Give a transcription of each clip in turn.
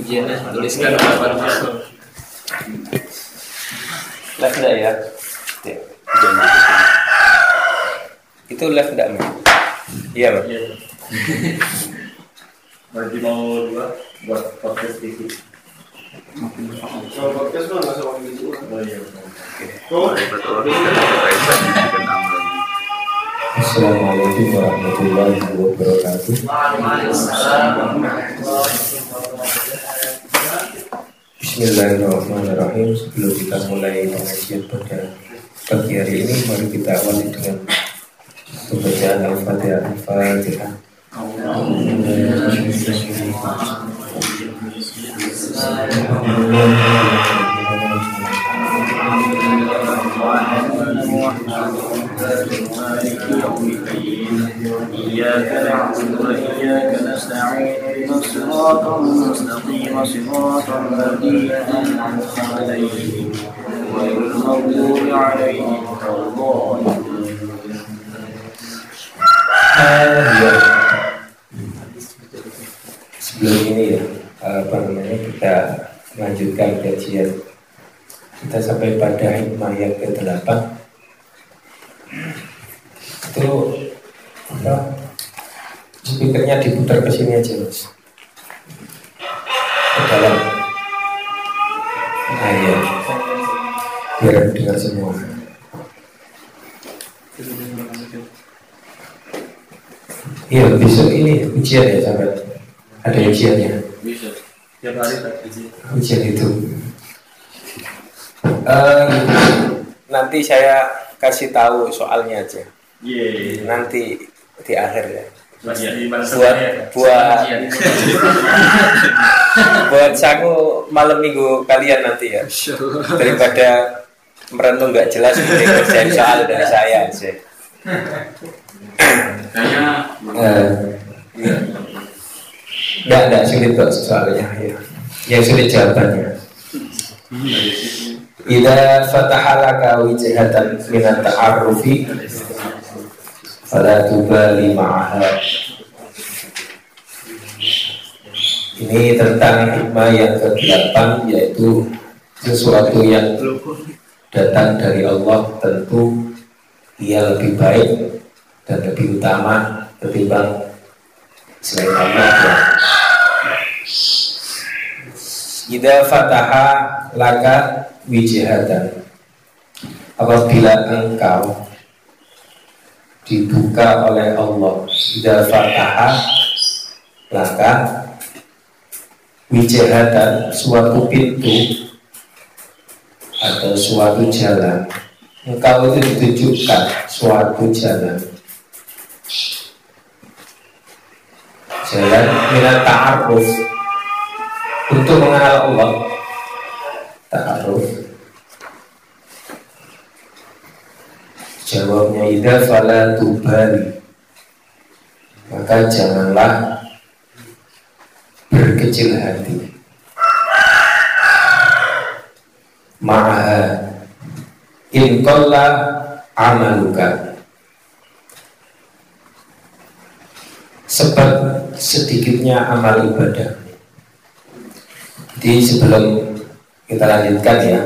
ujiannya tuliskan Live enggak ya? Ya. Itu live enggak, Mas? Iya, Mas. Berarti mau dua buat podcast TV. Kalau podcast mah nggak sama gitu. Oh iya. Assalamualaikum warahmatullahi wabarakatuh. Bismillahirrahmanirrahim. Sebelum kita mulai pengajian pada pagi hari ini, mari kita awali dengan pembacaan Al-Fatihah. Al-Fatihah. إياك نعبد وإياك نستعين اهدنا الصراط المستقيم صراط الذين أنعمت عليهم غير المغضوب عليهم ولا الضالين ya. Sebelum ini ya, apa namanya kita melanjutkan kajian kita sampai pada hikmah yang ke-8 itu apa? Speakernya diputar ke sini aja mas. Ke dalam. Nah ya biar dengar semua. Iya besok ini ujian ya sahabat. Ada ujiannya? Bisa. Tiap hari izin. ujian itu Eh, nanti saya kasih tahu soalnya aja. Yeay. nanti di akhir ya. Masih di mana buat buat buat sangu malam minggu kalian nanti ya. Daripada merenung nggak jelas gitu kerjain soal dari saya sih kayaknya Eh, nggak nggak sulit kok soalnya ya yang sulit jawabannya Ida fatahalaka wijhatan minat ta'arrufi Fala tubali ma'aha Ini tentang hikmah yang ke-8 yaitu sesuatu yang datang dari Allah tentu ia lebih baik dan lebih utama ketimbang selain Allah ya. Ida fataha laka wijihatan Apabila engkau dibuka oleh Allah Ida fataha laka wijihatan suatu pintu atau suatu jalan Engkau itu ditunjukkan suatu jalan. Jalan minat ta'aruf untuk mengenal Allah ta'aruf jawabnya idza fala tubali. Maka janganlah berkecil hati. Ma'aha in amaluka. Sebab sedikitnya amal ibadah. Jadi sebelum kita lanjutkan ya.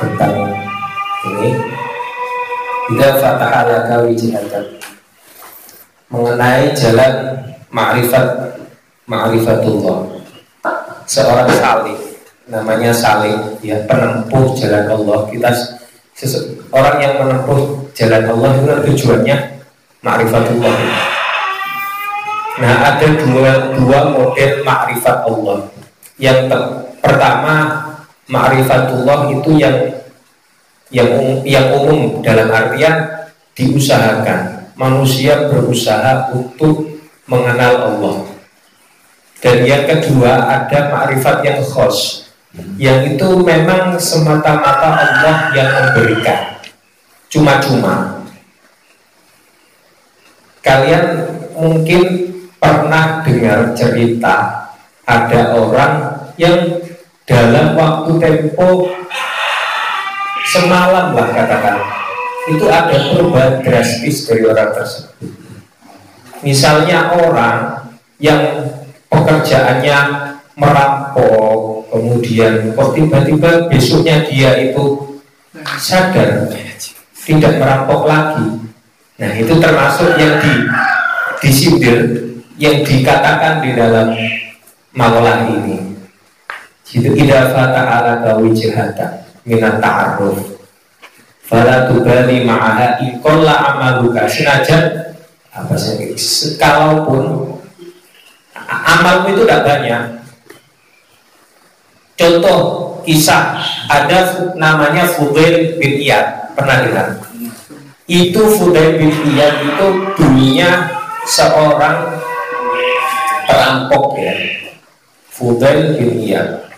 Tentang ini. Ida fatahalaka wijihatan mengenai jalan ma'rifat ma'rifatullah. Seorang salih namanya salih ya penempuh jalan Allah. Kita orang yang menempuh jalan Allah itu kan tujuannya ma'rifatullah. Nah ada dua, dua model makrifat Allah Yang pertama Makrifatullah itu yang yang, um- yang umum dalam artian diusahakan. Manusia berusaha untuk mengenal Allah. Dan yang kedua ada makrifat yang khos Yang itu memang semata-mata Allah yang memberikan. Cuma-cuma. Kalian mungkin pernah dengar cerita ada orang yang dalam waktu tempo semalam lah katakan itu ada perubahan drastis dari orang tersebut. Misalnya orang yang pekerjaannya merampok, kemudian kok tiba-tiba besoknya dia itu sadar tidak merampok lagi. Nah itu termasuk yang di disindir, yang dikatakan di dalam makalah ini. Itu idza fata'ala kawijhata minat ta'aruf Fala tubali ma'aha ikolla amaluka Senajan apa sih? Kalaupun Amalmu itu tidak banyak. Contoh kisah Ada namanya Fudail bin Iyad. Pernah dengar? Itu Fudail bin Iyad itu dulunya seorang perampok ya Fudail bin Iyad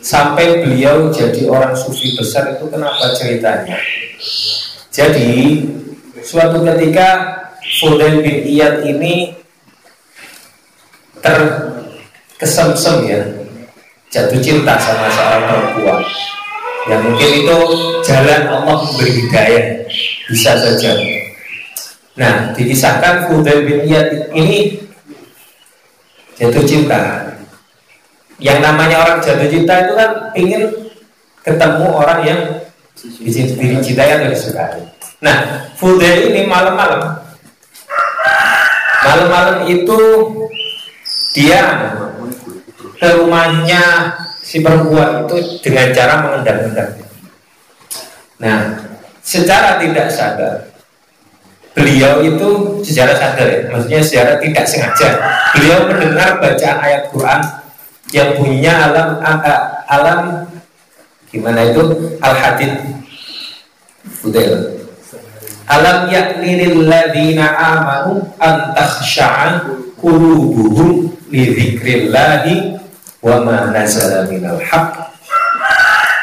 sampai beliau jadi orang sufi besar itu kenapa ceritanya? Jadi suatu ketika Fudail bin Iyad ini terkesemsem ya jatuh cinta sama seorang perempuan. Ya mungkin itu jalan Allah memberi bisa saja. Nah dikisahkan Fudail bin Iyad ini jatuh cinta yang namanya orang jatuh cinta itu kan ingin ketemu orang yang dicintai atau disukai. Nah, full day ini malam-malam. Malam-malam itu dia ke rumahnya si perempuan itu dengan cara mengendap-endap. Nah, secara tidak sadar beliau itu secara sadar ya, maksudnya secara tidak sengaja beliau mendengar bacaan ayat Quran yang punya alam alam gimana itu? Al hadid Fudail alam yakni lil ladina amanu an takhsha'a qulubuhum li dzikrillahi wa ma nazala minal haqq.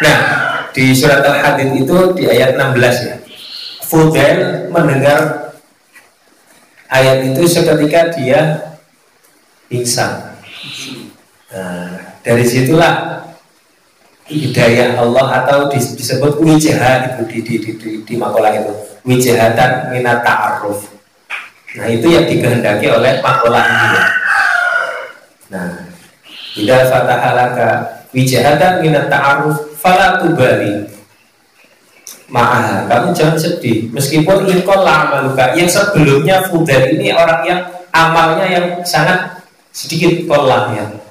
Nah di surat al hadid itu di ayat 16 ya. Fudail mendengar ayat itu seketika dia pingsan Nah, dari situlah hidayah Allah atau disebut wijah itu di, di, di, di, di makalah itu. Wijahatan minat ta'aruf nah itu yang dikehendaki oleh makalah ini nah tidak fatahalaka wijahatan minat ta'aruf fala tubali. Ma'ah, kamu jangan sedih. Meskipun inkol amaluka Yang sebelumnya Fudel ini orang yang Amalnya yang sangat sedikit kolahnya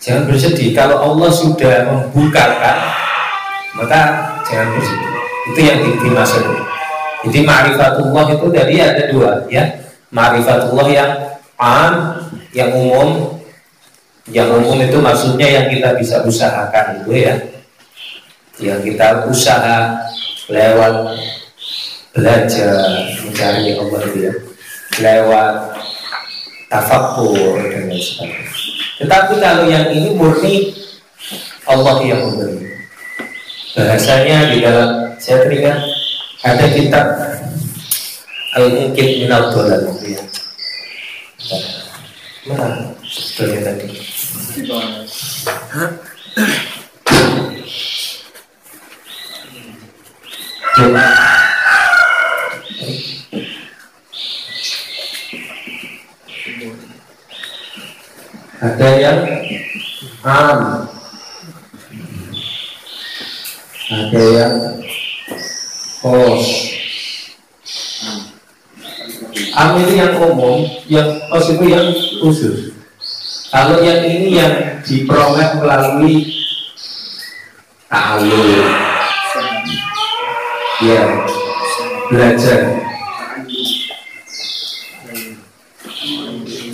Jangan bersedih. Kalau Allah sudah membukakan, maka jangan bersedih. Itu yang dimaksud. Jadi ma'rifatullah itu tadi ada dua ya. Ma'rifatullah yang am, yang umum. Yang umum itu maksudnya yang kita bisa usahakan itu ya. Yang kita usaha lewat belajar mencari Allah ya. Lewat tafakur dan sebagainya. Tetapi kalau yang ini murni Allah yang memberi. Bahasanya di dalam saya teringat ada kitab Al-Mungkit Minal Dolal ya. Mana sebetulnya tadi? Ada yang am ada yang kos am itu yang umum yang kos itu yang khusus kalau yang ini yang diperoleh melalui tahu ya belajar.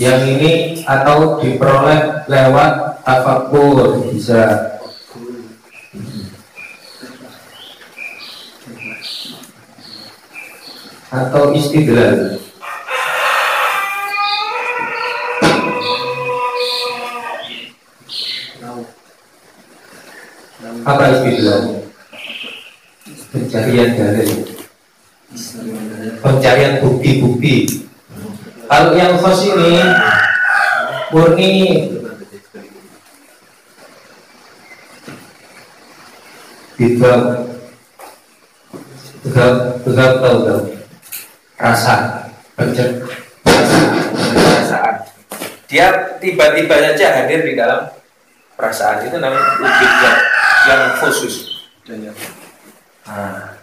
Yang ini atau diperoleh lewat tafakur bisa. Atau istidlal. Apa istidlal? Pencarian dalil. Pencarian bukti-bukti. Kalau yang khos ini murni. Bidbab Bidbab Bidbab tahu tahu Rasa Perasaan. Dia tiba-tiba saja hadir di dalam perasaan itu namanya wujud yang, yang khusus. Nah,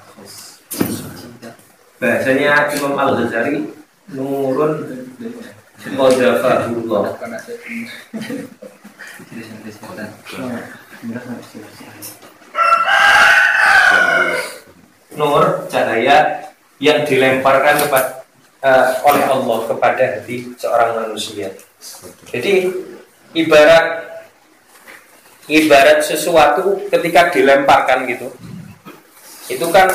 bahasanya Imam Al Ghazali nurun qadafahullah nur cahaya yang dilemparkan kepada uh, oleh Allah kepada hati seorang manusia. Jadi ibarat ibarat sesuatu ketika dilemparkan gitu, itu kan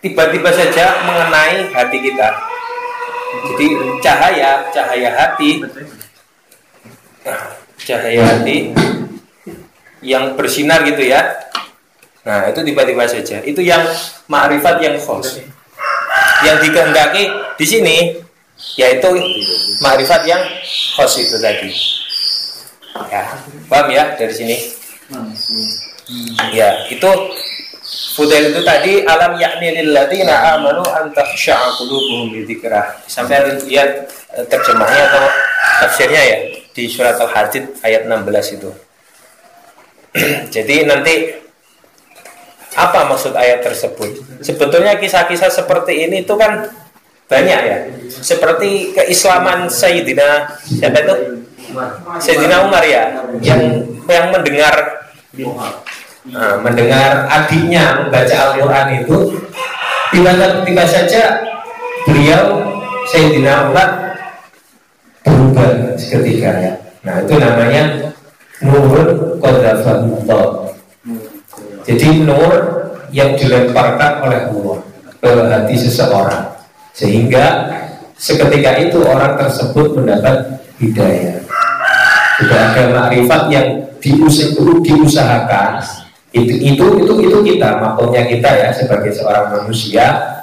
tiba-tiba saja mengenai hati kita. Jadi cahaya cahaya hati cahaya hati yang bersinar gitu ya. Nah, itu tiba-tiba saja. Itu yang ma'rifat yang khos. Yang dikehendaki di sini yaitu ma'rifat yang khos itu tadi. Ya, paham ya dari sini? Ya, itu Fudail itu tadi alam yakni lilladzina amanu an takhsha'a qulubuhum li dzikrah. Sampai lihat eh, terjemahnya atau tafsirnya ya di surat Al-Hadid ayat 16 itu. Jadi nanti apa maksud ayat tersebut? Sebetulnya kisah-kisah seperti ini itu kan banyak ya. Seperti keislaman Sayyidina siapa itu? Sayyidina Umar ya, yang yang mendengar nah, mendengar adiknya membaca Al-Quran itu tiba-tiba saja beliau Sayyidina Umar berubah seketika ya. Nah itu namanya nurun qadafahullah. Jadi nur yang dilemparkan oleh Allah ke hati seseorang sehingga seketika itu orang tersebut mendapat hidayah. Sudah ada makrifat yang diusahakan itu itu itu itu kita maksudnya kita ya sebagai seorang manusia.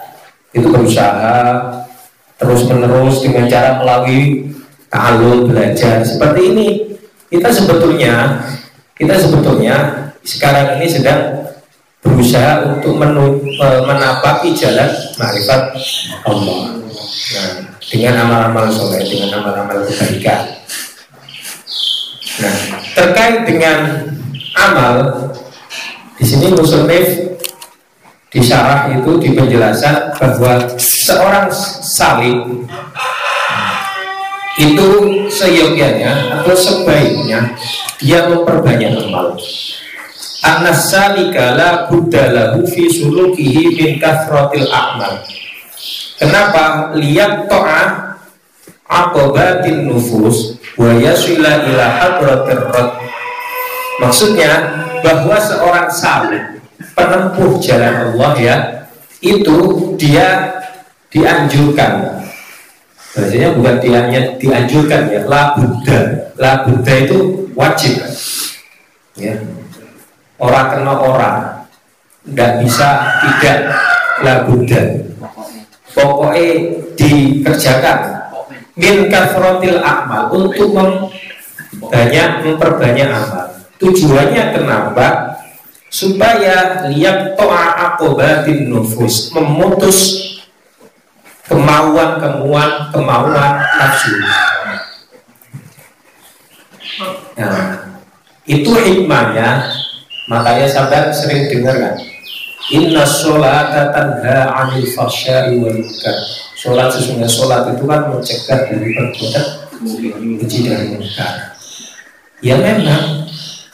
Itu berusaha terus menerus dengan cara melalui ta'alum belajar. Seperti ini kita sebetulnya kita sebetulnya sekarang ini sedang berusaha untuk menu, menapaki jalan makrifat Allah. Nah, dengan amal-amal soleh dengan amal-amal kebaikan. Nah terkait dengan amal di sini musonif di syarah itu di penjelasan bahwa seorang saling itu seyogianya atau sebaiknya dia memperbanyak amal. Anas salika la budalahu fi sulukihi min kathratil a'mal. Kenapa? Lihat to'ah akobatin nufus wa yasila ila hadratir Maksudnya bahwa seorang saleh penempuh jalan Allah ya itu dia dianjurkan. Biasanya bukan dianya dianjurkan ya la buddha la itu wajib. Ya. Orang kena orang nggak bisa tidak la buddha pokoknya dikerjakan. Min kafrotil amal untuk mem, banyak memperbanyak amal Tujuannya kenapa? Supaya lihat to'a akobatin nufus memutus kemauan kemauan kemauan nafsu. Nah, itu hikmahnya. Makanya sahabat sering dengar kan. Inna sholata tanha anil fahsyai wal munkar. Sholat sesungguhnya sholat itu kan mencegah dari perbuatan keji dan munkar. Ya memang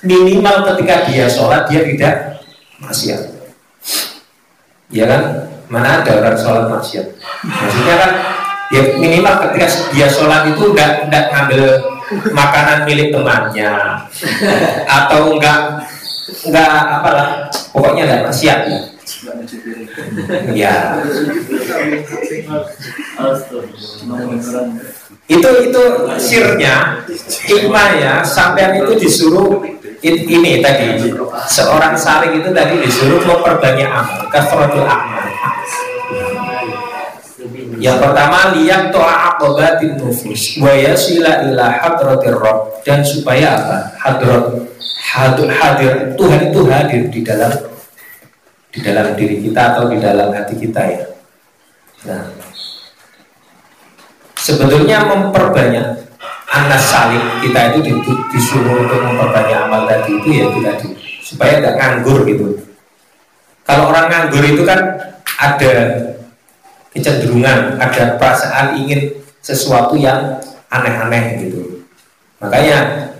minimal ketika dia sholat dia tidak maksiat. Ya kan? Mana ada orang sholat maksiat? Maksudnya kan ya minimal ketika dia sholat itu enggak enggak ngambil makanan milik temannya. Atau enggak enggak apalah. Pokoknya enggak maksiat. Ya ya itu itu sirnya hikmahnya sampai itu disuruh ini tadi. Seorang saling itu tadi disuruh memperbanyak amal. Kasratul amal. Yang pertama lihat toa akobatin nufus. Wa yasila ila hadratir roh dan supaya apa? Hadrat hadir, hadir. Tuhan itu hadir di dalam di dalam diri kita atau di dalam hati kita ya. Nah. Sebetulnya memperbanyak anas saling kita itu di- disuruh untuk memperbanyak amal tadi itu ya itu tadi. Supaya nggak nganggur gitu. Kalau orang nganggur itu kan ada kecenderungan ada perasaan ingin sesuatu yang aneh-aneh gitu. Makanya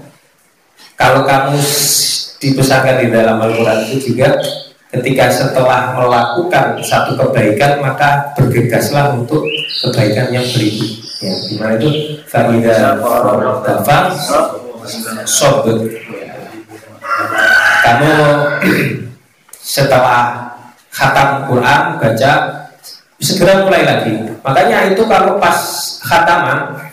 kalau kamu dipesankan di dalam Al-Quran itu juga ketika setelah melakukan satu kebaikan maka bergegaslah untuk kebaikan yang berikut. Ya di mana itu? Farida Dafa Sob kamu setelah khatam Quran baca segera mulai lagi. Makanya itu kalau pas khataman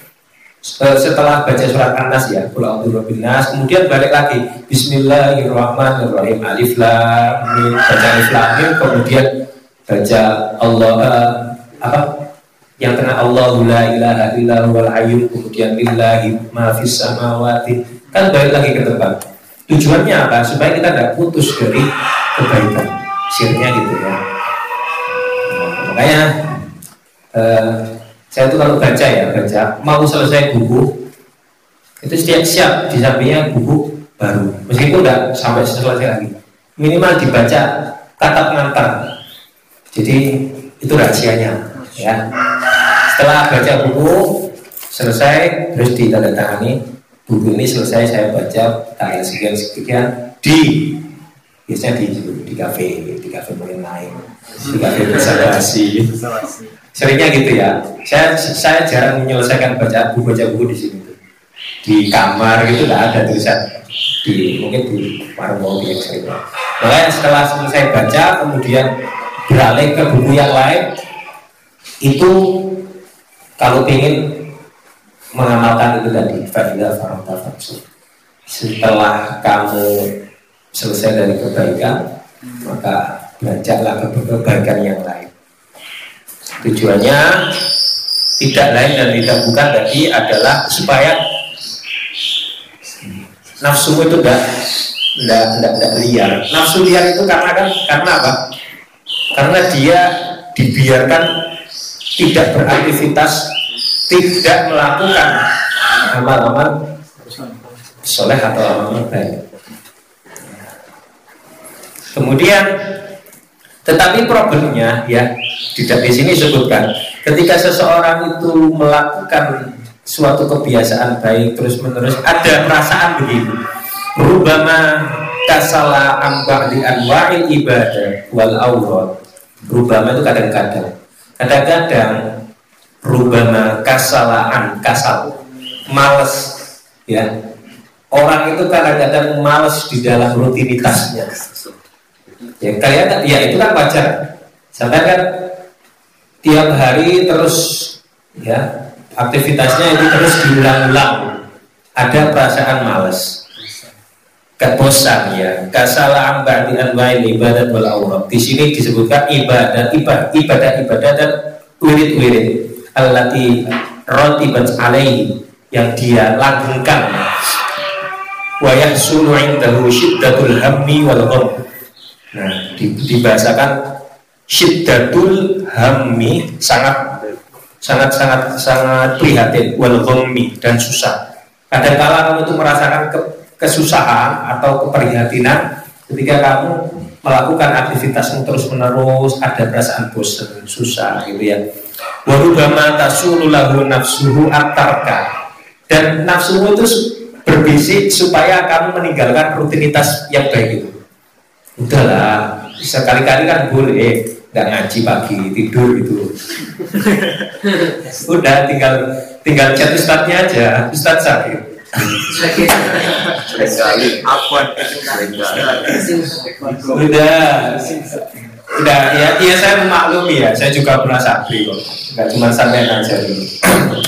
setelah baca surat An-Nas ya birabbin nas. Kemudian balik lagi Bismillahirrahmanirrahim. Alif Lam Mim. Baca Alif Lam Mim kemudian baca Allah eh, apa? Yang tengah Allahu la ilaha kemudian lillahi ma fis samawati. Kan balik lagi ke tempat tujuannya apa? Supaya kita tidak putus dari kebaikan. Sirnya gitu ya. Makanya eh, saya tuh kalau baca ya baca. Mau selesai buku itu setiap siap di sampingnya buku baru. Meskipun udah sampai selesai lagi. Minimal dibaca kata pengantar jadi itu rahasianya ya. Setelah baca buku selesai terus ditandatangani. Buku ini selesai saya baca tanggal sekian sekian di biasanya di di kafe di kafe lain di kafe bersih seringnya gitu ya. Saya saya jarang menyelesaikan baca buku baca buku di sini tuh. di kamar gitu nggak ada tulisan. Di mungkin di warung kopi yang sering. Makanya setelah selesai baca kemudian beralih ke buku yang lain itu kalau ingin mengamalkan itu tadi fadilah faksu setelah kamu selesai dari kebaikan maka belanjalah ke kebaikan yang lain. Tujuannya tidak lain dan tidak bukan tadi adalah supaya nafsumu itu tidak tidak tidak, tidak liar. Nafsu liar itu karena kan karena apa? Karena dia dibiarkan tidak beraktivitas tidak melakukan amal-amal soleh atau amal baik kemudian tetapi problemnya ya tidak di sini sebutkan ketika seseorang itu melakukan suatu kebiasaan baik terus menerus ada perasaan begitu rubama kasala amba di anwa'il ibadah wal awrad rubama itu kadang-kadang. Kadang-kadang rubama kasalaan kasal. Males ya. Orang itu kadang-kadang males di dalam rutinitasnya ya kalian kan ya itu kan wajar. Sampai kan tiap hari terus ya aktivitasnya itu terus diulang-ulang. Ada perasaan males. Kebosan ya. Kasala amba'di anwa'il ibadat wal di sini disebutkan ibadat ibadah ibadah ibadah dan wirid-wirid. Allati rotibat alaihi yang dia langgengkan. Wa yahsulu indahu syiddatul hammi wal gham nah di- dibahasakan syiddatul hammi sangat sangat sangat sangat prihatin wal ghammi dan susah. Kadangkala kamu itu merasakan ke- kesusahan atau keprihatinan ketika kamu melakukan aktivitasmu terus menerus ada perasaan bosan susah gitu ya. Warubama tasulu lahu nafsuhu atarka. Dan nafsumu itu berbisik supaya kamu meninggalkan rutinitas yang baik itu udahlah sekali-kali kan boleh. Nggak ngaji pagi tidur gitu. Udah tinggal tinggal chat ustadznya aja ustadz sakit sekali. Udah. Udah ya iya saya memaklumi ya. Saya juga pernah sabri kok. Nggak cuma sampai aja dulu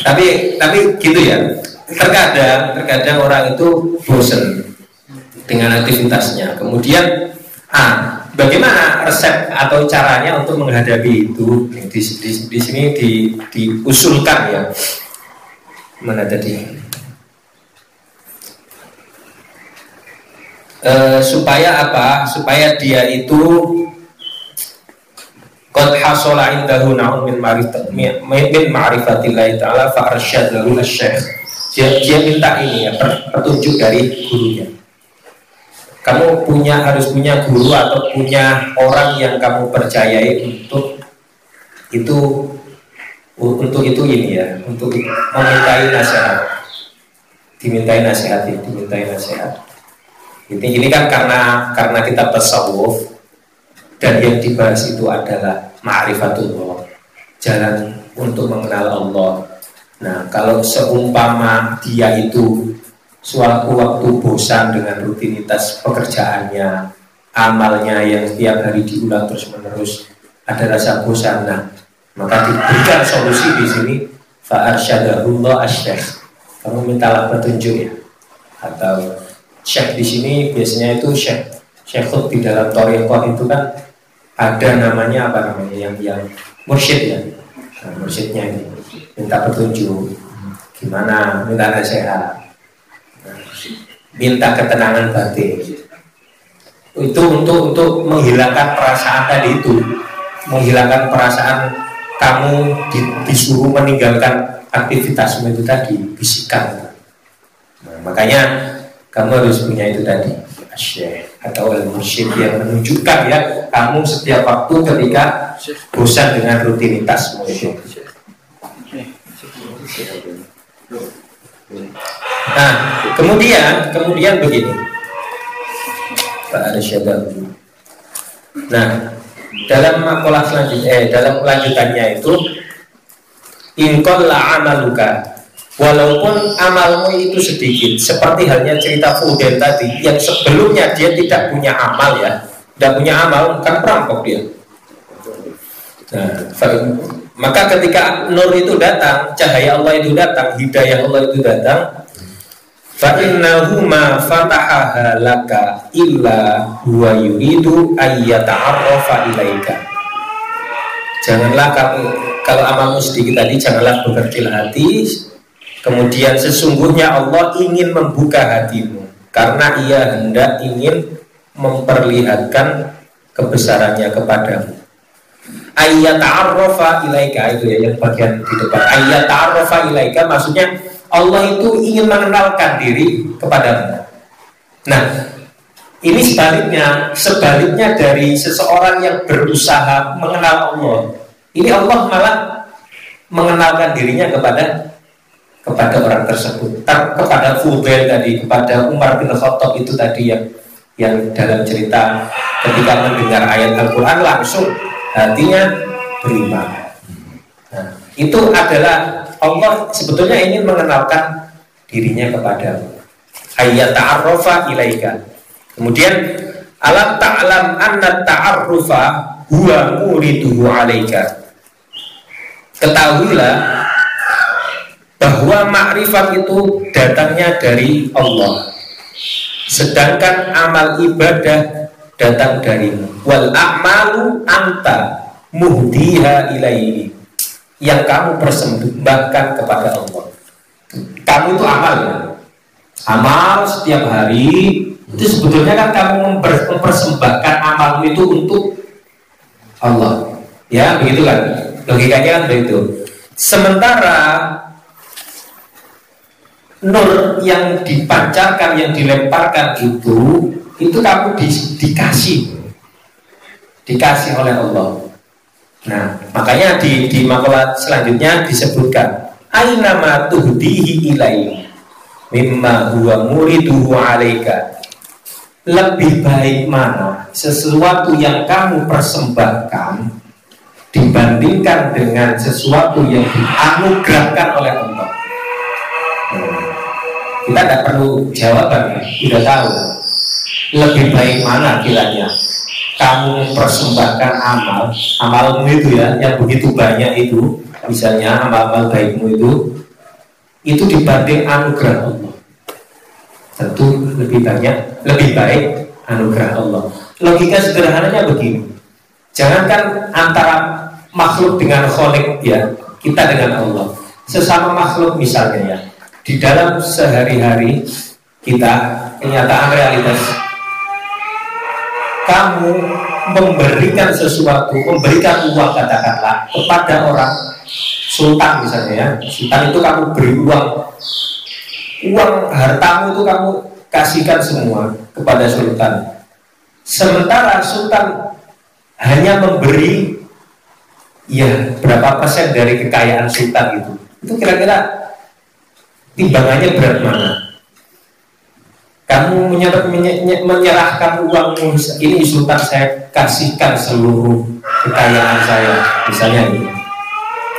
tapi tapi gitu ya. Terkadang terkadang orang itu bosen dengan aktivitasnya. Kemudian ah bagaimana resep atau caranya untuk menghadapi itu? Di, di, di sini di, diusulkan ya. Mana tadi? Eh, supaya apa? Supaya dia itu Qad hasala indahu na'un min min ma'rifatillahi ta'ala fa arsyadahu asy-syekh dia, dia minta ini ya petunjuk dari gurunya kamu punya harus punya guru atau punya orang yang kamu percayai untuk itu untuk itu ini ya untuk memintai nasihat. Dimintai nasihat dimintai nasihat. Ini ini kan karena karena kita tasawuf dan yang dibahas itu adalah ma'rifatullah jalan untuk mengenal Allah. Nah kalau seumpama dia itu suatu waktu bosan dengan rutinitas pekerjaannya, amalnya yang setiap hari diulang terus menerus, ada rasa bosan. Nah, maka diberikan solusi di sini. Fa'arsyadahullah asyikh. Kamu mintalah petunjuk ya. Atau syekh di sini biasanya itu syekh syekh di dalam torikoh itu kan ada namanya apa namanya yang yang mursyid ya. Nah, mursyidnya ini minta petunjuk gimana minta nasihat minta ketenangan batin. Itu untuk untuk menghilangkan perasaan tadi itu. Menghilangkan perasaan kamu di, disuruh meninggalkan aktivitasmu itu tadi bisikan. Nah, makanya kamu harus punya itu tadi asyik atau mursyid yang menunjukkan ya kamu setiap waktu ketika bosan dengan rutinitasmu itu Nah, kemudian kemudian begini. Pak ada Nah, dalam makalah selanjutnya, eh, dalam kelanjutannya itu inkola amaluka. Walaupun amalmu itu sedikit Seperti halnya cerita Fuden tadi Yang sebelumnya dia tidak punya amal ya Tidak punya amal, kan perampok dia. Nah, maka ketika nur itu datang, cahaya Allah itu datang, hidayah Allah itu datang, fa innahuma fatahaha laka illa huwa yuridu ayyata'arrafa ilaika. Janganlah kamu kalau amalmu sedikit tadi janganlah berkecil hati. Kemudian sesungguhnya Allah ingin membuka hatimu karena ia hendak ingin memperlihatkan kebesarannya kepadamu ayat ilaika itu ya yang bagian di depan ayat ilaika maksudnya Allah itu ingin mengenalkan diri kepadamu nah ini sebaliknya. Sebaliknya dari seseorang yang berusaha mengenal Allah ini Allah malah mengenalkan dirinya kepada kepada orang tersebut. Kepada Fudail tadi kepada Umar bin Khattab itu tadi yang yang dalam cerita ketika mendengar ayat Al-Quran langsung hatinya beriman. Nah, itu adalah Allah sebetulnya ingin mengenalkan dirinya kepada ayat ta'arrufa ilaika. Kemudian alam ta'lam anna ta'arrufa huwa muriduhu alaika. Ketahuilah bahwa makrifat itu datangnya dari Allah. Sedangkan amal ibadah datang darimu wal a'malu anta muhdiha ilaihi yang kamu persembahkan kepada Allah. Kamu itu amal ya. Amal setiap hari itu sebetulnya kan kamu mempersembahkan amalmu itu untuk Allah. Ya begitu kan? Logikanya kan begitu. Sementara nur yang dipancarkan yang dilemparkan itu itu kamu di, dikasih. Dikasih oleh Allah nah makanya di, di makalah selanjutnya disebutkan aina ma tuhdihi ilai mimma huwa muriduhu alaika. Lebih baik mana sesuatu yang kamu persembahkan dibandingkan dengan sesuatu yang dianugerahkan oleh Allah. Nah, kita tidak perlu jawaban, sudah tahu. Lebih baik mana kiranya kamu persembahkan amal amalmu itu ya yang begitu banyak itu misalnya amal-amal baikmu itu itu dibanding anugerah Allah. Tentu lebih banyak lebih baik anugerah Allah. Logika sederhananya begini. Jangankan antara makhluk dengan kholik ya kita dengan Allah. Sesama makhluk misalnya ya di dalam sehari-hari kita kenyataan realitas kamu memberikan sesuatu, memberikan uang katakanlah kepada orang sultan misalnya ya, sultan itu kamu beri uang uang hartamu itu kamu kasihkan semua kepada sultan. Sementara sultan hanya memberi ya berapa persen dari kekayaan sultan itu. Itu kira-kira timbangannya berat mana? Kamu menyerah, menyerahkan uangmu ini sultan saya kasihkan seluruh kekayaan saya. Misalnya ini.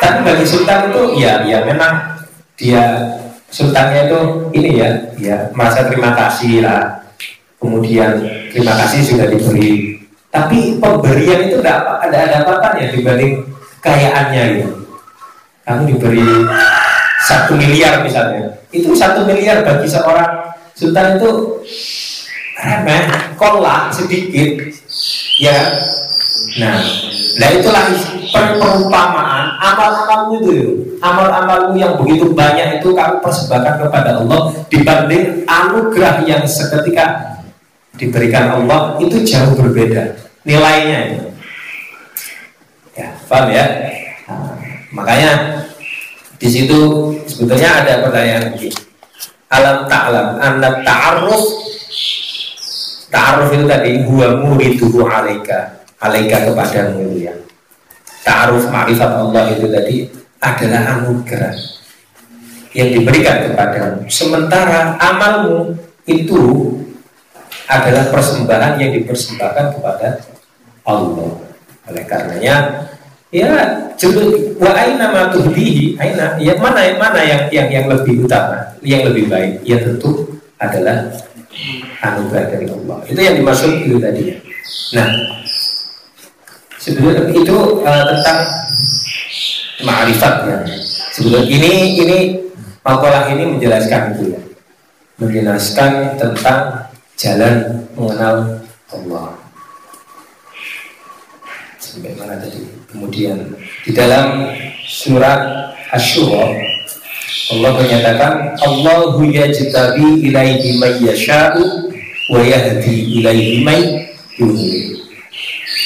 Tapi bagi sultan itu ya ya memang dia sultannya itu ini ya ya merasa terima kasih lah. Kemudian terima kasih sudah diberi. Tapi pemberian itu tidak ada ada apa ya dibanding kekayaannya itu. Kamu diberi satu miliar misalnya. Itu satu miliar bagi seorang sultan itu remeh kolak sedikit ya. Nah Nah itulah perumpamaan amal-amalmu itu Amal-amalmu yang begitu banyak itu kamu persembahkan kepada Allah Dibanding anugerah yang seketika diberikan Allah Itu jauh berbeda nilainya itu. Ya, paham ya? Nah, makanya di situ sebetulnya ada pertanyaan begini Alam ta'lam. Anna ta'aruf Ta'aruf itu tadi Huwa muriduhu alaika. Alaika kepadamu ya. Ta'aruf ma'rifat Allah itu tadi adalah anugerah yang diberikan kepadamu. Sementara amalmu itu adalah persembahan yang dipersembahkan kepada Allah. Oleh karenanya ya judul wa aina ma tuhdihi aina ya mana mana yang yang yang lebih utama yang lebih baik? Ya tentu adalah anugerah dari Allah. Itu yang dimaksud itu tadi. Ya nah sebetulnya itu uh, tentang ma'rifat ya sebetulnya ini ini makalah ini menjelaskan itu ya. Menjelaskan tentang jalan mengenal Allah. Sampai mana tadi kemudian di dalam surat Asyura Allah menyatakan Allahu yajtabi ilaihi may yasha'u wa yahdi ilaihi may yuhdi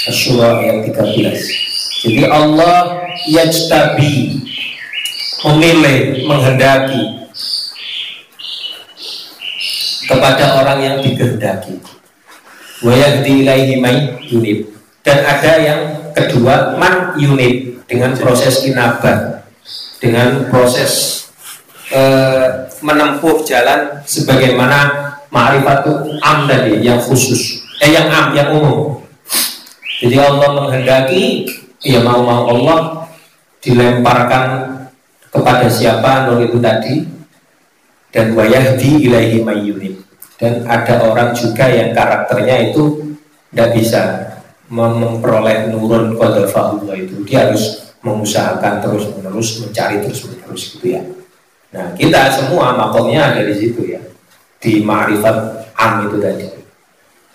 Asyura ayat 13 Jadi Allah yajtabi Memilih, menghendaki Kepada orang yang dikehendaki. Wayagdi ilaihi may yunib Dan ada yang kedua Man yunib Dengan proses inabah Dengan proses eh, Menempuh jalan Sebagaimana Ma'rifatu am tadi Yang khusus Eh yang am, yang umum. Jadi Allah menghendaki ya mau-mau Allah dilemparkan kepada siapa nur itu tadi? Dan wayahdi ilaihi mayyunib dan ada orang juga yang karakternya itu tidak bisa memperoleh nurun Allah itu. Dia harus mengusahakan terus menerus mencari terus menerus gitu ya. Nah kita semua makomnya ada di situ ya. Di ma'rifat am itu tadi.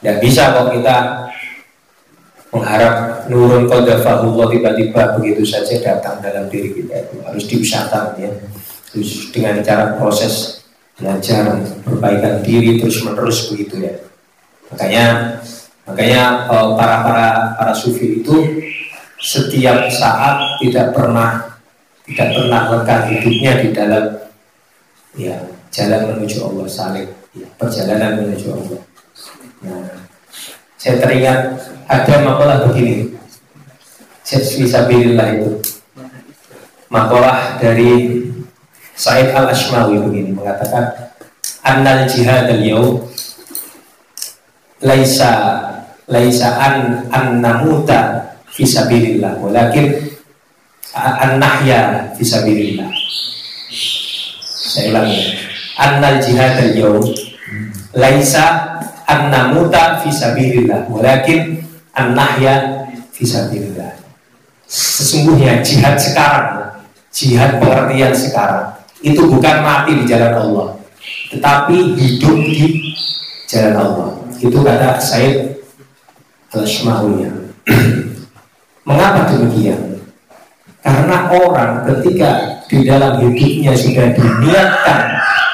Tidak bisa kok kita mengharap nurun qadafahullah tiba-tiba begitu saja datang dalam diri kita itu. Harus diusahakan ya. Terus dengan cara proses belajar perbaikan diri terus menerus begitu ya. Makanya makanya eh, para para para sufi itu setiap saat tidak pernah tidak pernah lengkap hidupnya di dalam ya jalan menuju Allah salib ya, perjalanan menuju Allah. Nah saya teringat ada makalah begini. Fisabilillah itu. Makalah dari Said al-Ashmawi begini Mengatakan Annal jihad al-yaw Laisa Laisa an, an namuta Fisabilillah Walakin An nahya Fisabilillah Saya ulangi. Annal jihad al-yaw Laisa an namuta fisabilillah walakin an nahya fisabilillah sesungguhnya jihad sekarang jihad pengertian sekarang itu bukan mati di jalan Allah tetapi hidup di jalan Allah. Itu kata Said al mengapa demikian karena orang ketika di dalam hidupnya sudah diniatkan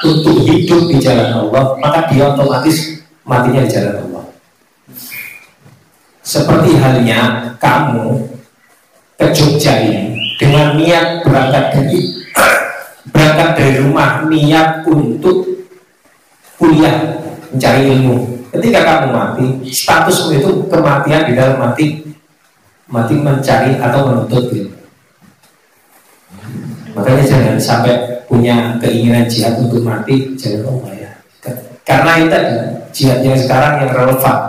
untuk hidup di jalan Allah maka dia otomatis matinya di jalan Allah. Seperti halnya kamu ke Jogja ini dengan niat berangkat dari berangkat dari rumah niat untuk kuliah, mencari ilmu. Ketika kamu mati, statusmu itu kematian di dalam mati, mati mencari atau menuntut ilmu. Makanya jangan sampai punya keinginan jihad untuk mati, jangan oh ya. Karena itu tadi jihad yang sekarang yang relevan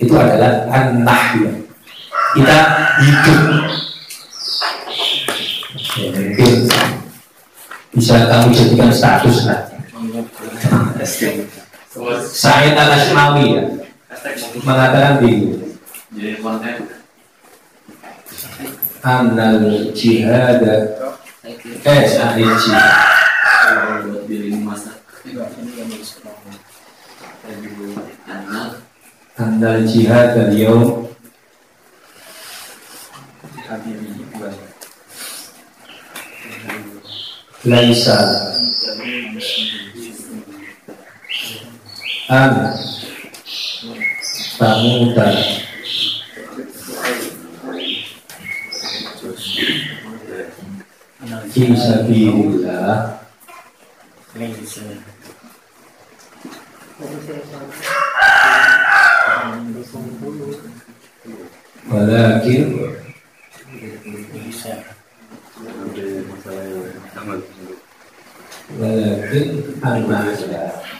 itu adalah an-nahyu. Kita hidup. Bisa kamu jadikan status lah. Said al Ashmawi ya. Mengatakan begini. Annal jihad. Eh ahli jihad Annal. Jihad al yawm laisa an. Tamuta fi sabilillah walakin. Walakin. Anna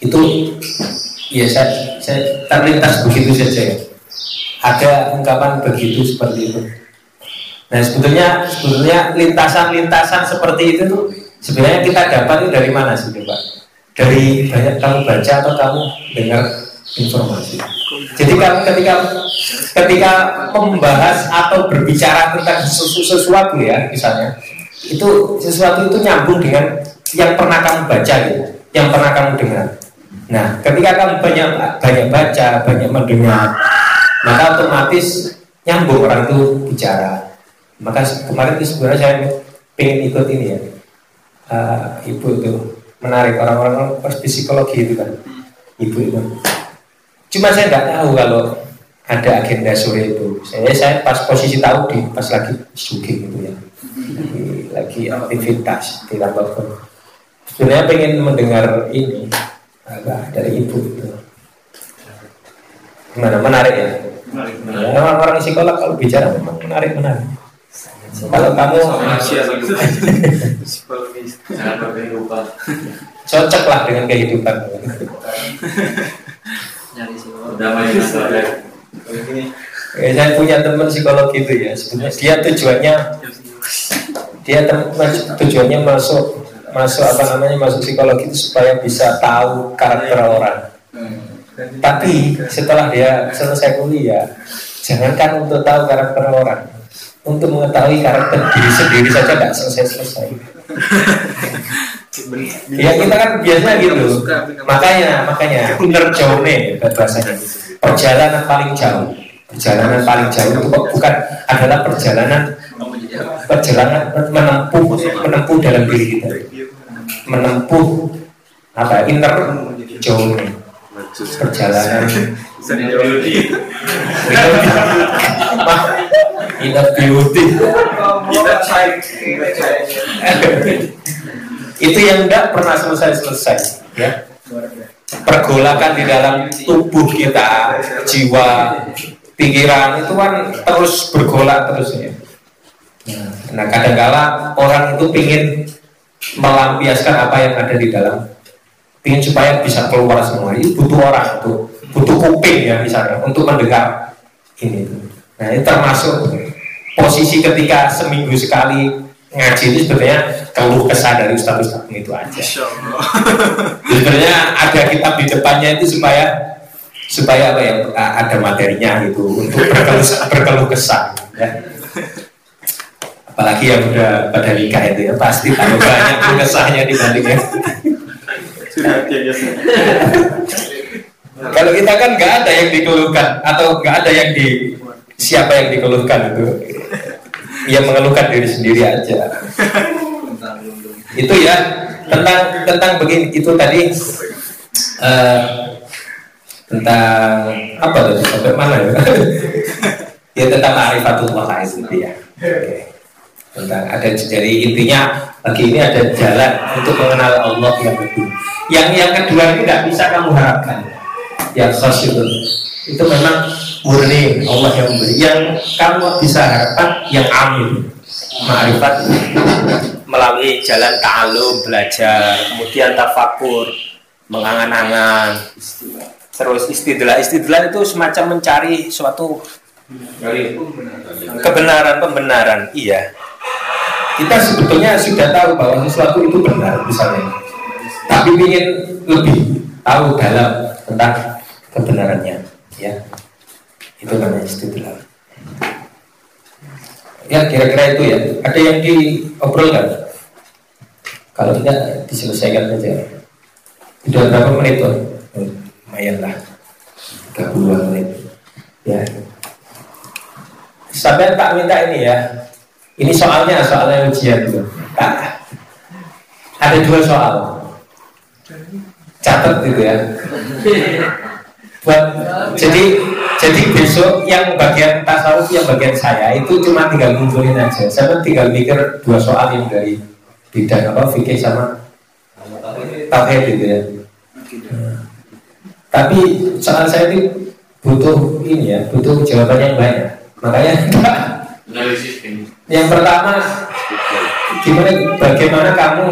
Itu ya saya, saya terlintas begitu saja. Ada ungkapan begitu seperti itu. Nah sebetulnya sebetulnya lintasan-lintasan seperti itu tuh sebenarnya kita dapat itu dari mana sih Pak? Dari banyak kamu baca atau kamu dengar informasi. Jadi ketika ketika membahas atau berbicara tentang sesu, sesuatu ya misalnya itu sesuatu itu nyambung dengan yang pernah kamu baca gitu, yang pernah kamu dengar. Nah, ketika kamu banyak banyak baca, banyak mendengar, maka otomatis nyambung orang itu bicara. Maka kemarin itu sebenarnya saya pengen ikut ini ya, uh, ibu itu menarik orang-orang psikologi itu kan, ibu itu. Cuma saya nggak tahu kalau ada agenda sore itu. Saya saya pas posisi tahu di pas lagi sugi gitu ya, lagi, lagi aktivitas di kantor. Sebenarnya pengen mendengar ini apa dari ibu itu. Gimana menarik ya? Ya, orang-orang psikolog kalau bicara memang menarik menarik. Kalau kamu cocok lah dengan kehidupan. Damai masalah. Ya, saya punya teman psikolog itu ya. Sebenarnya dia tujuannya dia tujuannya masuk masuk apa namanya masuk psikologi itu supaya bisa tahu karakter orang. Tapi setelah dia selesai kuliah, jangankan untuk tahu karakter orang, untuk mengetahui karakter diri sendiri saja tidak selesai-selesai. Ya kita kan biasanya gitu. Makanya, makanya. Inner journey bahasanya. Perjalanan paling jauh. Perjalanan paling jauh itu bukan adalah perjalanan perjalanan menempuh menempuh dalam diri kita. Menempuh apa inner journey perjalanan. Inner beauty itu yang tidak pernah selesai-selesai ya. Pergolakan di dalam tubuh kita jiwa pikiran itu kan terus bergolak terus ya. Nah kadangkala orang itu ingin melampiaskan apa yang ada di dalam ingin supaya bisa keluar semua. Ini butuh orang untuk butuh kuping ya misalnya untuk mendengar ini. Nah ini termasuk posisi ketika seminggu sekali ngaji itu sebenarnya keluh kesah dari ustadz ustadz itu aja. Sebenarnya ada kitab di depannya itu supaya supaya apa ya ada materinya gitu untuk berkeluh, berkeluh kesah ya. Apalagi yang udah pada nikah itu ya pasti tahu banyak kesahnya dibanding yang Sudah kalau kita kan nggak ada yang dikeluhkan atau nggak ada yang di siapa yang dikeluhkan itu yang mengeluhkan diri sendiri aja. Itu ya tentang tentang begini itu tadi eh, tentang apa tadi sampai mana ya? Ya tentang ma'rifatullah itu ya Oke. tentang ada jadi intinya lagi ini ada jalan untuk mengenal Allah yang kedua. Yang yang kedua ini nggak bisa kamu harapkan. Yang itu. Itu memang murni Allah yang memberi yang kamu bisa harapkan yang amin. Ma'rifat. Melalui jalan ta'alum belajar kemudian tafakur mengangan-angan terus istidlah istidlah itu semacam mencari suatu kebenaran pembenaran. Iya. Kita sebetulnya sudah tahu bahwa sesuatu itu benar misalnya. Tapi ingin lebih tahu dalam tentang kebenarannya ya itu namanya istidlal ya kira-kira itu ya. Ada yang diobrolkan? Kalau tidak diselesaikan saja. Sudah berapa menit tuh Oh, lumayan lah. 30 menit. Ya. Sampai tak minta ini ya. Ini soalnya soalnya ujian dulu tak. Ada dua soal. Catat gitu ya jadi jadi besok yang bagian tasawuf yang bagian saya itu cuma tinggal ngumpulin aja. Saya tinggal mikir dua soal yang dari bidang apa fikih sama tauhid gitu ya. Tapi soal saya itu butuh ini ya butuh jawaban yang banyak. Makanya yang pertama gimana bagaimana kamu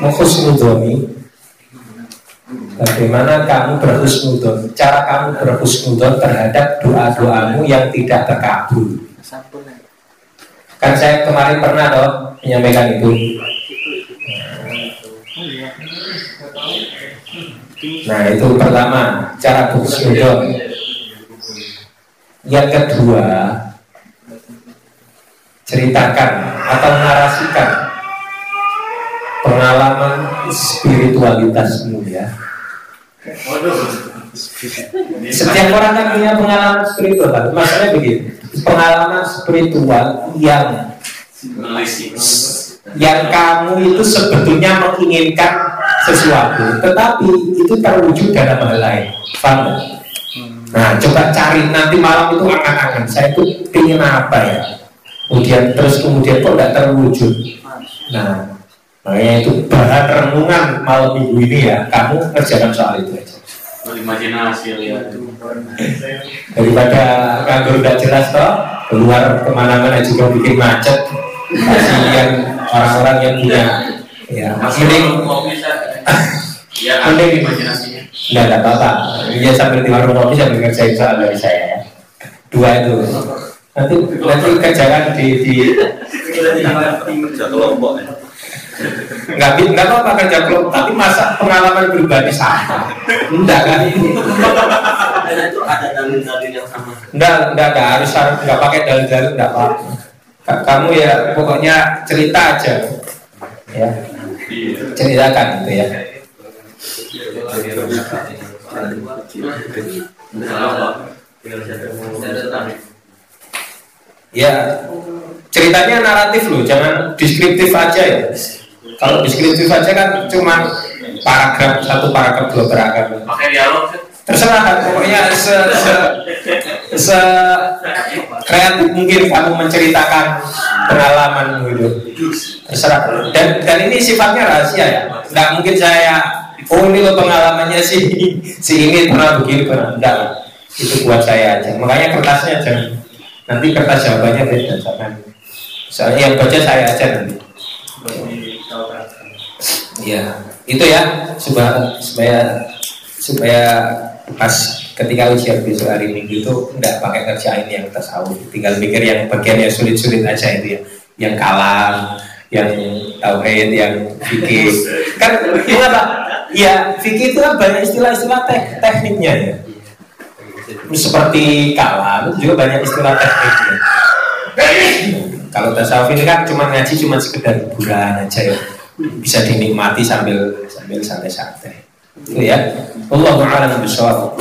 menghusnudoni Bagaimana kamu berhusnudon Cara kamu berhusnudon terhadap doa-doamu yang tidak terkabul. Kan saya kemarin pernah toh menyampaikan itu. Nah itu pertama Cara berhusnudon Yang kedua Ceritakan atau narasikan Pengalaman spiritualitasmu ya setiap orang kan punya pengalaman spiritual? Masalahnya begini Pengalaman spiritual yang. Yang kamu itu sebetulnya menginginkan sesuatu Tetapi itu terwujud dalam hal lain nggak? Nah coba cari nanti malam itu angan-angan Saya itu ingin apa ya Kemudian terus kemudian kok tidak terwujud Nah makanya itu bahan renungan malam minggu ini ya Kamu kerjakan soal itu aja Imajinasi lihat. daripada nganggur udah jelas toh keluar ke mana-mana juga bikin macet kasihan orang-orang yang punya ya mending mau bisa. Ya, Mending- imajinasinya. nggak ada apa-apa dia sambil di warung kopi sambil ngerjain soal dari saya ya dua itu nanti nanti kerjakan di di kelompok ya. Nggak nggak apa-apa kerja kelompok tapi masa pengalaman pribadi sama enggak kan Dan itu ada dalil-dalil yang sama. enggak enggak enggak harus harus nggak pakai dalil-dalil enggak apa Ka- kamu ya pokoknya cerita aja. Ya. Ceritakan gitu ya. Ya ceritanya naratif loh jangan deskriptif aja ya kalau deskriptif aja kan cuma paragraf satu paragraf dua paragraf. Pakai dialog. terserah kan pokoknya se, se, se kreatif mungkin kamu menceritakan pengalaman gitu. Terserah. Dan dan ini sifatnya rahasia ya. Nggak mungkin saya oh ini loh pengalamannya si si ini pernah begini pernah enggak. Itu buat saya aja. Makanya kertasnya jangan nanti kertas jawabannya beda jangan. Soalnya yang baca saya aja nanti ya itu ya supaya supaya supaya pas ketika ujian besok hari minggu itu enggak pakai kerjain yang tasawuf tinggal mikir yang bagian yang sulit-sulit aja itu ya. Yang kalam yang tauhid yang fikih. Kan kenapa ya fikih itu kan banyak istilah-istilah tek- tekniknya ya. Seperti kalam itu juga banyak istilah tekniknya. Kalau tasawuf ini kan cuma ngaji cuma sekedar hiburan aja ya. Bisa dinikmati sambil sambil santai-santai. Itu ya. Allahu a'lam bishawab.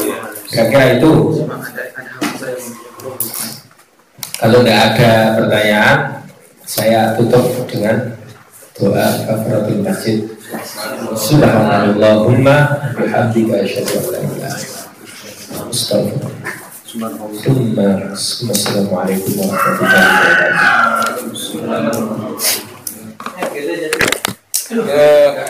Kira-kira itu kalau tidak ada pertanyaan, saya tutup dengan doa kafaratul masjid. Subhanallahumma bihamdika asyhadu an la ilaha illa anta astaghfiruka ثم 对